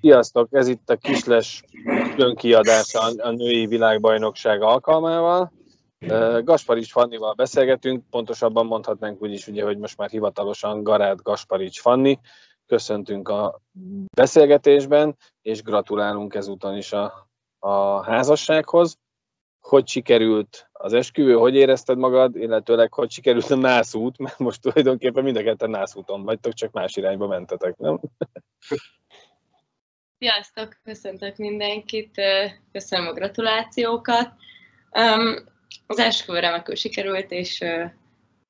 Sziasztok! Ez itt a Kisles önkiadása a női világbajnokság alkalmával. Gasparics Fannival beszélgetünk, pontosabban mondhatnánk úgy is, ugye, hogy most már hivatalosan Garát Gasparics Fanni. Köszöntünk a beszélgetésben, és gratulálunk ezúton is a, a házassághoz. Hogy sikerült az esküvő, hogy érezted magad, illetőleg hogy sikerült a nászút, mert most tulajdonképpen mind a ketten nászúton vagytok, csak más irányba mentetek, nem? Sziasztok, köszöntök mindenkit, köszönöm a gratulációkat. Az esküvő remekül sikerült, és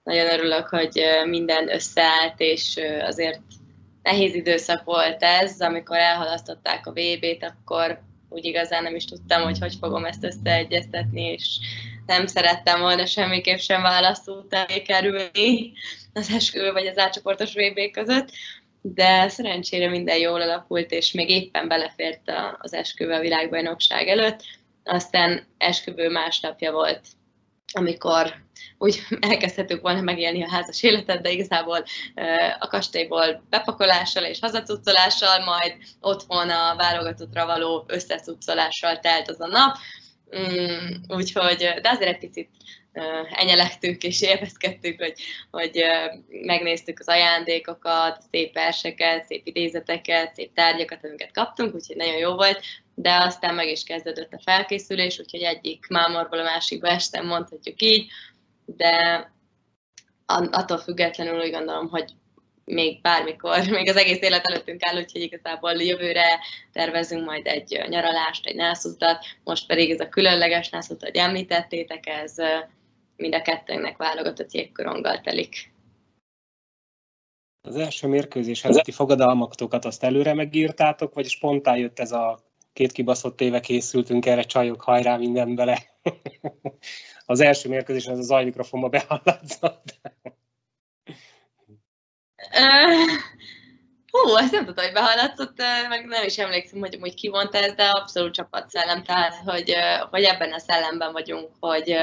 nagyon örülök, hogy minden összeállt, és azért nehéz időszak volt ez, amikor elhalasztották a VB-t, akkor úgy igazán nem is tudtam, hogy hogy fogom ezt összeegyeztetni, és nem szerettem volna semmiképp sem választó kerülni az esküvő vagy az átcsoportos VB között de szerencsére minden jól alakult, és még éppen belefért az esküvő a világbajnokság előtt. Aztán esküvő másnapja volt, amikor úgy elkezdhetünk volna megélni a házas életet, de igazából a kastélyból bepakolással és hazacuccolással, majd otthon a válogatottra való összecuccolással telt az a nap. Mm, úgyhogy, de azért egy picit enyelektünk és élvezkedtünk, hogy, hogy megnéztük az ajándékokat, szép verseket, szép idézeteket, szép tárgyakat, amiket kaptunk, úgyhogy nagyon jó volt, de aztán meg is kezdődött a felkészülés, úgyhogy egyik mámorból a másikba estem, mondhatjuk így, de attól függetlenül úgy gondolom, hogy még bármikor, még az egész élet előttünk áll, úgyhogy igazából jövőre tervezünk majd egy nyaralást, egy nászutat, most pedig ez a különleges nászut, hogy említettétek, ez mind a kettőnknek válogatott jégkoronggal telik. Az első mérkőzés előtti fogadalmaktokat azt előre megírtátok, vagy spontán jött ez a két kibaszott éve készültünk erre, csajok, hajrá, minden bele. az első mérkőzés az a zajmikrofonba behallatszott. Hú, ezt nem tudom, hogy behallatszott, meg nem is emlékszem, hogy, hogy ki mondta ez, de abszolút csapatszellem, tehát hogy, hogy ebben a szellemben vagyunk, hogy,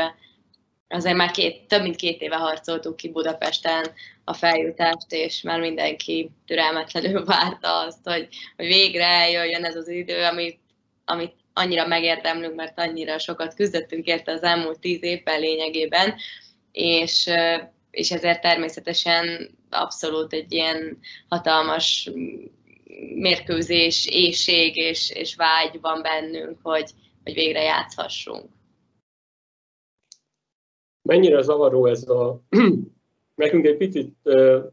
azért már két, több mint két éve harcoltuk ki Budapesten a feljutást, és már mindenki türelmetlenül várta azt, hogy, hogy végre eljöjjön ez az idő, amit, amit annyira megérdemlünk, mert annyira sokat küzdöttünk érte az elmúlt tíz évben lényegében, és, és ezért természetesen abszolút egy ilyen hatalmas mérkőzés, éjség és, és vágy van bennünk, hogy, hogy végre játszhassunk. Mennyire zavaró ez a nekünk egy picit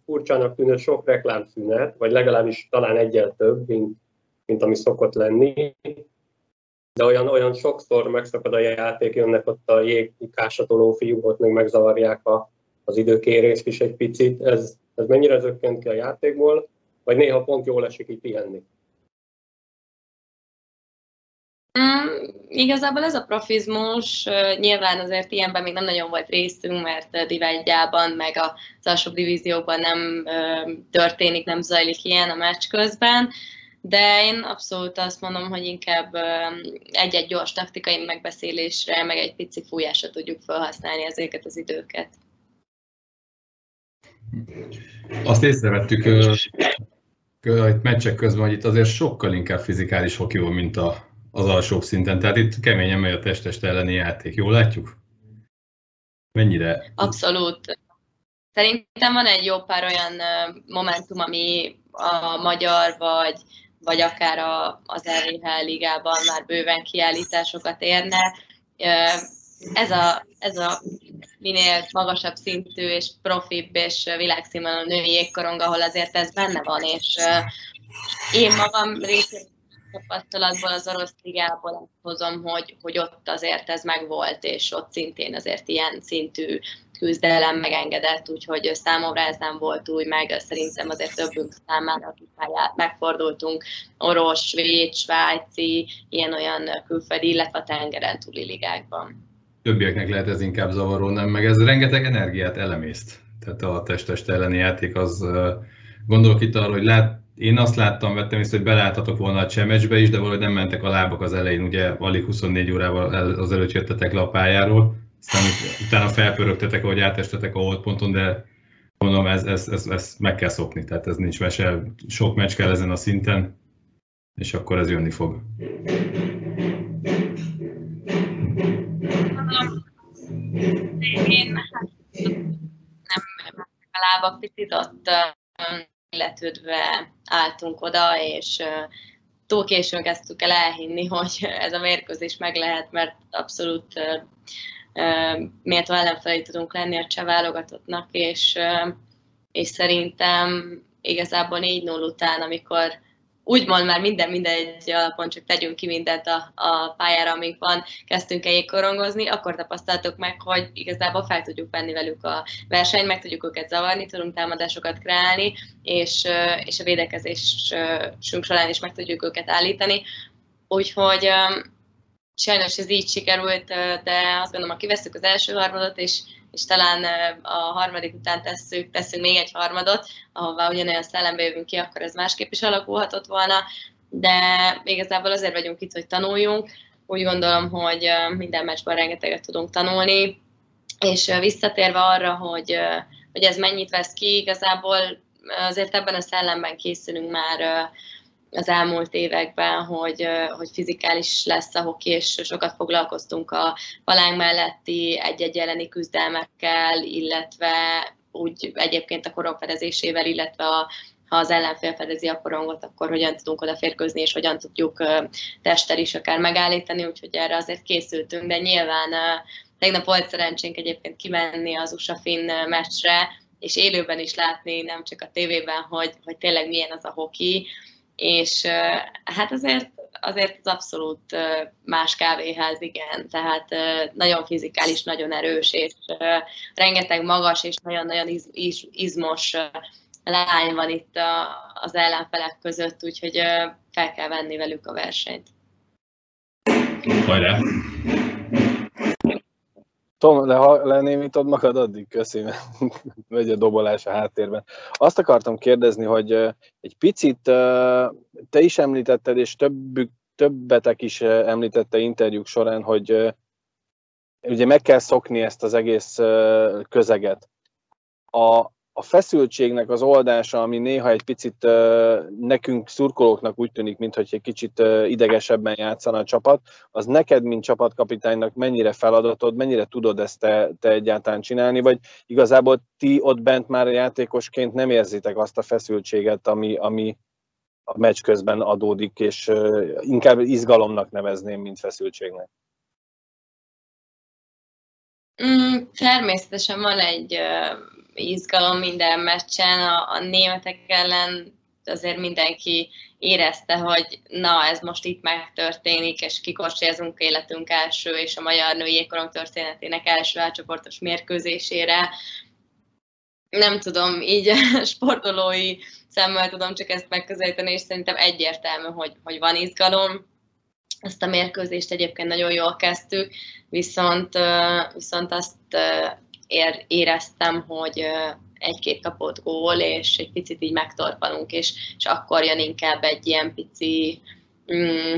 furcsának tűnő sok reklámszünet, vagy legalábbis talán egyel több, mint, mint ami szokott lenni. De olyan, olyan sokszor megszakad a játék, jönnek ott a jégkásatoló fiúk, ott még megzavarják a, az időkérést is egy picit. Ez, ez mennyire zökkent ki a játékból, vagy néha pont jól esik itt pihenni? Igazából ez a profizmus, nyilván azért ilyenben még nem nagyon volt részünk, mert divegyában, meg az alsóbb divízióban nem történik, nem zajlik ilyen a meccs közben, de én abszolút azt mondom, hogy inkább egy-egy gyors taktikai megbeszélésre, meg egy pici fújásra tudjuk felhasználni ezeket az időket. Azt észrevettük hogy meccsek közben, hogy itt azért sokkal inkább fizikális hoki mint a az alsóbb szinten. Tehát itt keményen megy a testest elleni játék. Jól látjuk? Mennyire? Abszolút. Szerintem van egy jó pár olyan momentum, ami a magyar vagy, vagy akár a, az RHL ligában már bőven kiállításokat érne. Ez a, ez a minél magasabb szintű és profibb és világszínvonalú női jégkorong, ahol azért ez benne van, és én magam részéről tapasztalatból az orosz ligából azt hozom, hogy, hogy ott azért ez megvolt, és ott szintén azért ilyen szintű küzdelem megengedett, úgyhogy számomra ez nem volt új, meg szerintem azért többünk számára, akik megfordultunk, orosz, svéd, svájci, ilyen-olyan külföldi, illetve a tengeren túli ligákban. Többieknek lehet ez inkább zavaró, nem? Meg ez rengeteg energiát elemészt. Tehát a testest elleni játék az gondolok itt arra, hogy lát, én azt láttam, vettem észre, hogy belálltatok volna a csemecsbe is, de valahogy nem mentek a lábak az elején, ugye alig 24 órával az előtt jöttetek le a pályáról, aztán utána felpörögtetek, ahogy átestetek a holdponton, de mondom, ez, ez, ez, ez, meg kell szokni, tehát ez nincs mese, sok meccs kell ezen a szinten, és akkor ez jönni fog. Én nem a lábak picit ott illetődve álltunk oda, és túl későn kezdtük el elhinni, hogy ez a mérkőzés meg lehet, mert abszolút méltó ellenfelé tudunk lenni a cseh válogatottnak, és, és szerintem igazából 4-0 után, amikor úgymond már minden mindegy alapon, csak tegyünk ki mindent a, a pályára, amink van, kezdtünk el korongozni, akkor tapasztaltuk meg, hogy igazából fel tudjuk venni velük a versenyt, meg tudjuk őket zavarni, tudunk támadásokat kreálni, és, és a védekezésünk során is meg tudjuk őket állítani. Úgyhogy sajnos ez így sikerült, de azt gondolom, ha kiveszünk az első harmadot, és, és talán a harmadik után tesszük, teszünk még egy harmadot, ahová ugyanolyan szellembe jövünk ki, akkor ez másképp is alakulhatott volna, de igazából azért vagyunk itt, hogy tanuljunk. Úgy gondolom, hogy minden meccsben rengeteget tudunk tanulni, és visszatérve arra, hogy, hogy ez mennyit vesz ki, igazából azért ebben a szellemben készülünk már az elmúlt években, hogy, hogy fizikális lesz a hoki, és sokat foglalkoztunk a palánk melletti egy-egy elleni küzdelmekkel, illetve úgy egyébként a korong fedezésével, illetve a, ha az ellenfél fedezi a korongot, akkor hogyan tudunk odaférkőzni, és hogyan tudjuk testtel is akár megállítani, úgyhogy erre azért készültünk, de nyilván tegnap volt szerencsénk egyébként kimenni az USA Finn meccsre, és élőben is látni, nem csak a tévében, hogy, hogy tényleg milyen az a hoki, és hát azért, azért az abszolút más kávéház, igen, tehát nagyon fizikális, nagyon erős, és rengeteg magas és nagyon-nagyon iz, iz, izmos lány van itt az ellenfelek között, úgyhogy fel kell venni velük a versenyt. Hajrá! Tom, de ha lenémítod magad, addig köszi, megy a dobolás a háttérben. Azt akartam kérdezni, hogy egy picit te is említetted, és többük, többetek is említette interjúk során, hogy ugye meg kell szokni ezt az egész közeget. A, a feszültségnek az oldása, ami néha egy picit nekünk szurkolóknak úgy tűnik, mintha egy kicsit idegesebben játszana a csapat, az neked, mint csapatkapitánynak mennyire feladatod, mennyire tudod ezt te, te egyáltalán csinálni, vagy igazából ti ott bent már játékosként nem érzitek azt a feszültséget, ami, ami a meccs közben adódik, és inkább izgalomnak nevezném, mint feszültségnek. Mm, természetesen van egy izgalom minden meccsen. A, a németek ellen azért mindenki érezte, hogy na, ez most itt megtörténik, és kikorsézunk életünk első és a magyar női ékorong történetének első átcsoportos mérkőzésére. Nem tudom, így sportolói szemmel tudom csak ezt megközelíteni, és szerintem egyértelmű, hogy, hogy van izgalom. Ezt a mérkőzést egyébként nagyon jól kezdtük, viszont, viszont azt ér, éreztem, hogy egy-két kapott gól, és egy picit így megtorpanunk, és, és akkor jön inkább egy ilyen pici, mm,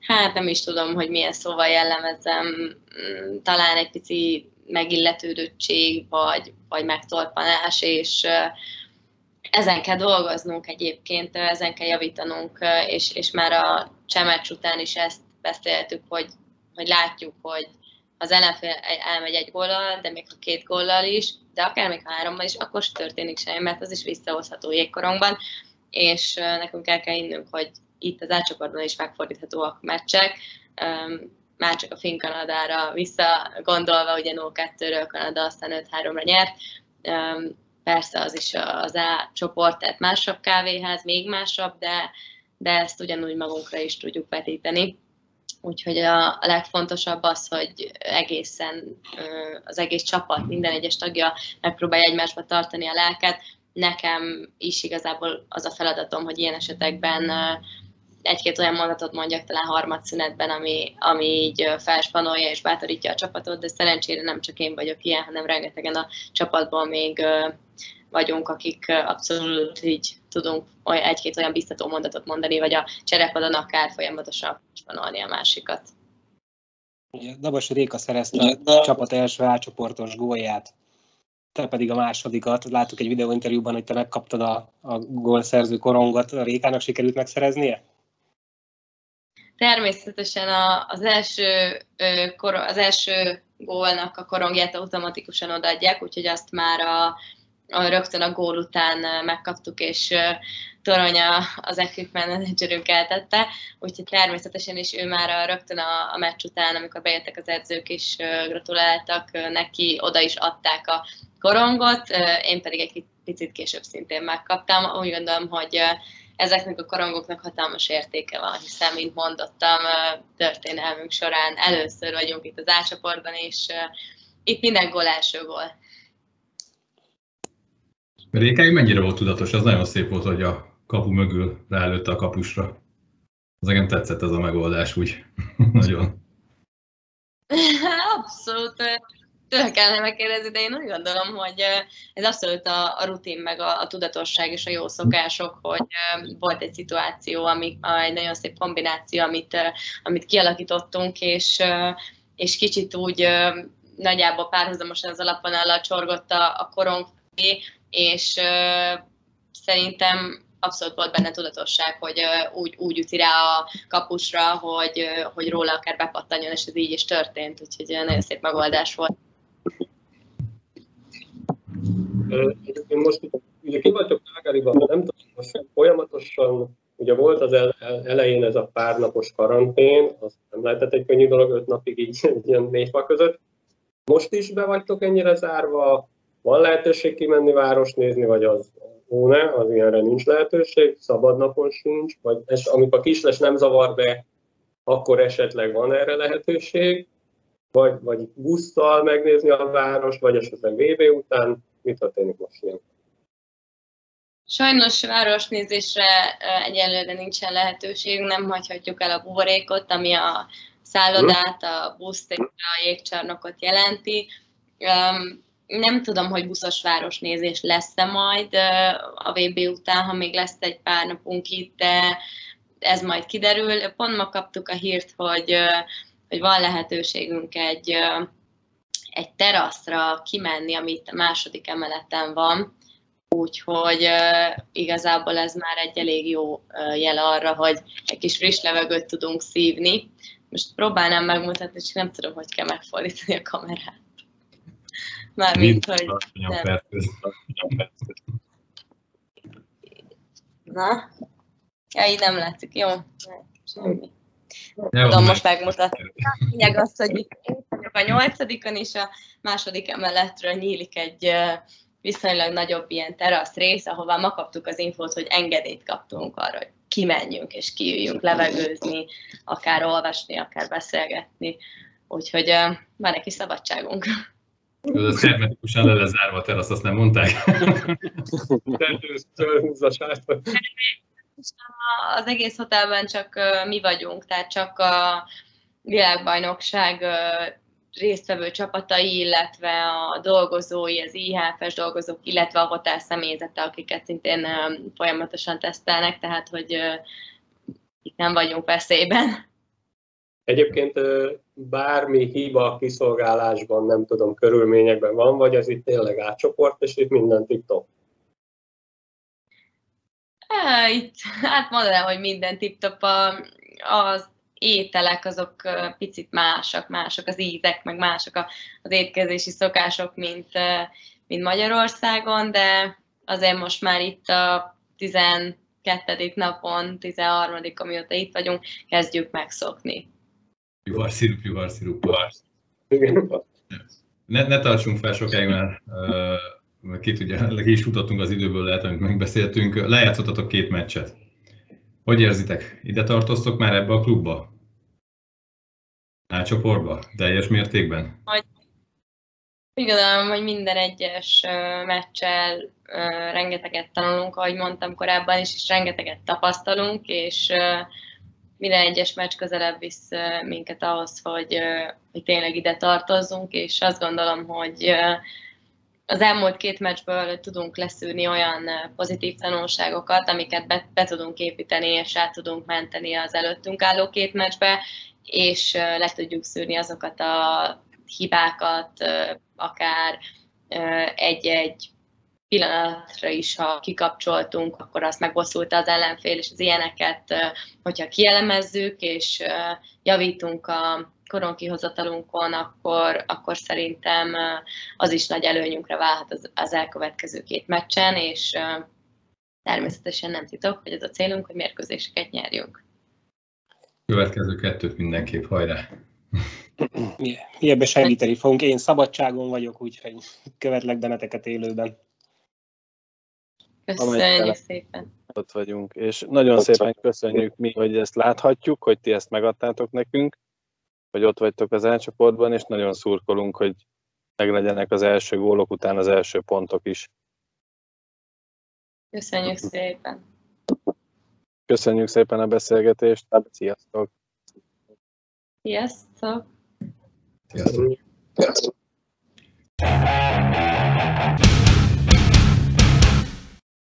hát nem is tudom, hogy milyen szóval jellemezem, mm, talán egy pici megilletődöttség, vagy, vagy megtorpanás, és ezen kell dolgoznunk egyébként, ezen kell javítanunk, és, és már a csemecs után is ezt beszéltük, hogy, hogy látjuk, hogy az ellenfél elmegy egy góllal, de még ha két góllal is, de akár még hárommal is, akkor sem történik semmi, mert az is visszahozható jégkorongban, és nekünk el kell innünk, hogy itt az átcsoportban is megfordíthatóak a meccsek, már csak a Finn Kanadára visszagondolva, ugye 0-2-ről Kanada aztán 5-3-ra nyert, persze az is az A csoport, tehát másabb kávéház, még másabb, de, de ezt ugyanúgy magunkra is tudjuk vetíteni Úgyhogy a, legfontosabb az, hogy egészen az egész csapat, minden egyes tagja megpróbálja egymásba tartani a lelket. Nekem is igazából az a feladatom, hogy ilyen esetekben egy-két olyan mondatot mondjak talán harmadszünetben, ami, ami így felspanolja és bátorítja a csapatot, de szerencsére nem csak én vagyok ilyen, hanem rengetegen a csapatból még vagyunk, akik abszolút így tudunk egy-két olyan biztató mondatot mondani, vagy a cserepadon akár folyamatosan vonalni a másikat. Dabas Réka szerezte a csapat első átcsoportos gólját, te pedig a másodikat. Láttuk egy videóinterjúban, hogy te megkaptad a, a gólszerző korongot. A Rékának sikerült megszereznie? Természetesen a, az, első, az első gólnak a korongját automatikusan odaadják, úgyhogy azt már a, a, rögtön a gól után megkaptuk, és Toronya az equipment managerünk eltette, úgyhogy természetesen is ő már a, rögtön a, a meccs után, amikor bejöttek az edzők is gratuláltak neki, oda is adták a korongot, én pedig egy picit később szintén megkaptam. Úgy gondolom, hogy ezeknek a korongoknak hatalmas értéke van, hiszen, mint mondottam, történelmünk során először vagyunk itt az A és itt minden gól első gól. Rékáig mennyire volt tudatos? Az nagyon szép volt, hogy a kapu mögül ráelőtte a kapusra. Az engem tetszett ez a megoldás úgy. nagyon. Abszolút tőle kellene megkérdezni, de én úgy gondolom, hogy ez abszolút a, a rutin, meg a, a tudatosság és a jó szokások, hogy volt egy szituáció, ami, egy nagyon szép kombináció, amit, amit kialakítottunk, és, és kicsit úgy nagyjából párhuzamosan az alapvonallal csorgott a, a korong és szerintem abszolút volt benne tudatosság, hogy úgy, úgy üti rá a kapusra, hogy, hogy róla akár bepattanjon, és ez így is történt, úgyhogy nagyon szép megoldás volt. Egyébként most ugye ki vagyok Kágáriban, nem tudom, most folyamatosan, ugye volt az elején ez a párnapos karantén, az nem lehetett egy könnyű dolog, öt napig így ilyen négy fal között. Most is be vagytok ennyire zárva, van lehetőség kimenni város nézni, vagy az ó ne, az ilyenre nincs lehetőség, szabad napon sincs, vagy és amikor a kisles nem zavar be, akkor esetleg van erre lehetőség, vagy, vagy busszal megnézni a város, vagy esetleg VB után, mit történik most ilyen? Sajnos városnézésre egyelőre nincsen lehetőség, nem hagyhatjuk el a buborékot, ami a szállodát, a buszt és a jégcsarnokot jelenti. Nem tudom, hogy buszos városnézés lesz-e majd a VB után, ha még lesz egy pár napunk itt, de ez majd kiderül. Pont ma kaptuk a hírt, hogy, hogy van lehetőségünk egy egy teraszra kimenni, amit a második emeleten van, úgyhogy uh, igazából ez már egy elég jó uh, jel arra, hogy egy kis friss levegőt tudunk szívni. Most próbálnám megmutatni, csak nem tudom, hogy kell megfordítani a kamerát. Mármint, hogy nem. Na? Ja, így nem látszik, jó? Semmi. Tudom most megmutatni. Lényeg az, hogy a nyolcadikon, és a második emeletről nyílik egy viszonylag nagyobb ilyen terasz rész, ahová ma kaptuk az infót, hogy engedélyt kaptunk arra, hogy kimenjünk és kiüljünk levegőzni, akár olvasni, akár beszélgetni. Úgyhogy van kis szabadságunk. Ez hermetikusan le lezárva a terasz, azt nem mondták? az egész hotelben csak mi vagyunk, tehát csak a világbajnokság résztvevő csapatai, illetve a dolgozói, az IHF-es dolgozók, illetve a hotel személyzete, akiket szintén folyamatosan tesztelnek, tehát hogy itt nem vagyunk veszélyben. Egyébként bármi hiba kiszolgálásban, nem tudom, körülményekben van, vagy ez itt tényleg átcsoport, és itt minden tip-top? Itt, hát mondanám, hogy minden tip-top. Az ételek azok picit másak, mások az ízek, meg mások az étkezési szokások, mint, mint Magyarországon, de azért most már itt a 12. napon, 13. amióta itt vagyunk, kezdjük megszokni. Juharszirup, juharszirup, ne, ne tartsunk fel sokáig, mert uh, ki tudja, ki is futottunk az időből, lehet, amit megbeszéltünk. Lejátszottatok két meccset. Hogy érzitek? Ide tartoztok már ebbe a klubba? csoportba? Teljes mértékben? Hogy úgy gondolom, hogy minden egyes meccsel rengeteget tanulunk, ahogy mondtam korábban is, és rengeteget tapasztalunk, és minden egyes meccs közelebb visz minket ahhoz, hogy, hogy tényleg ide tartozzunk, és azt gondolom, hogy az elmúlt két meccsből tudunk leszűrni olyan pozitív tanulságokat, amiket be, be tudunk építeni, és át tudunk menteni az előttünk álló két meccsbe, és le tudjuk szűrni azokat a hibákat, akár egy-egy pillanatra is, ha kikapcsoltunk, akkor azt megbosszulta az ellenfél, és az ilyeneket, hogyha kielemezzük, és javítunk a koronkihozatalunkon, akkor, akkor szerintem az is nagy előnyünkre válhat az, az elkövetkező két meccsen, és természetesen nem titok, hogy ez a célunk, hogy mérkőzéseket nyerjünk. Következő kettőt mindenképp, hajrá! Mi, mi ebbe segíteni fogunk. Én szabadságon vagyok, úgyhogy követlek benneteket élőben. Köszönjük szépen! Ott vagyunk, és nagyon ott szépen köszönjük mi, hogy ezt láthatjuk, hogy ti ezt megadtátok nekünk, hogy ott vagytok az elcsoportban, és nagyon szurkolunk, hogy meglegyenek az első gólok után az első pontok is. Köszönjük szépen! Köszönjük szépen a beszélgetést, sziasztok! Sziasztok! Sziasztok!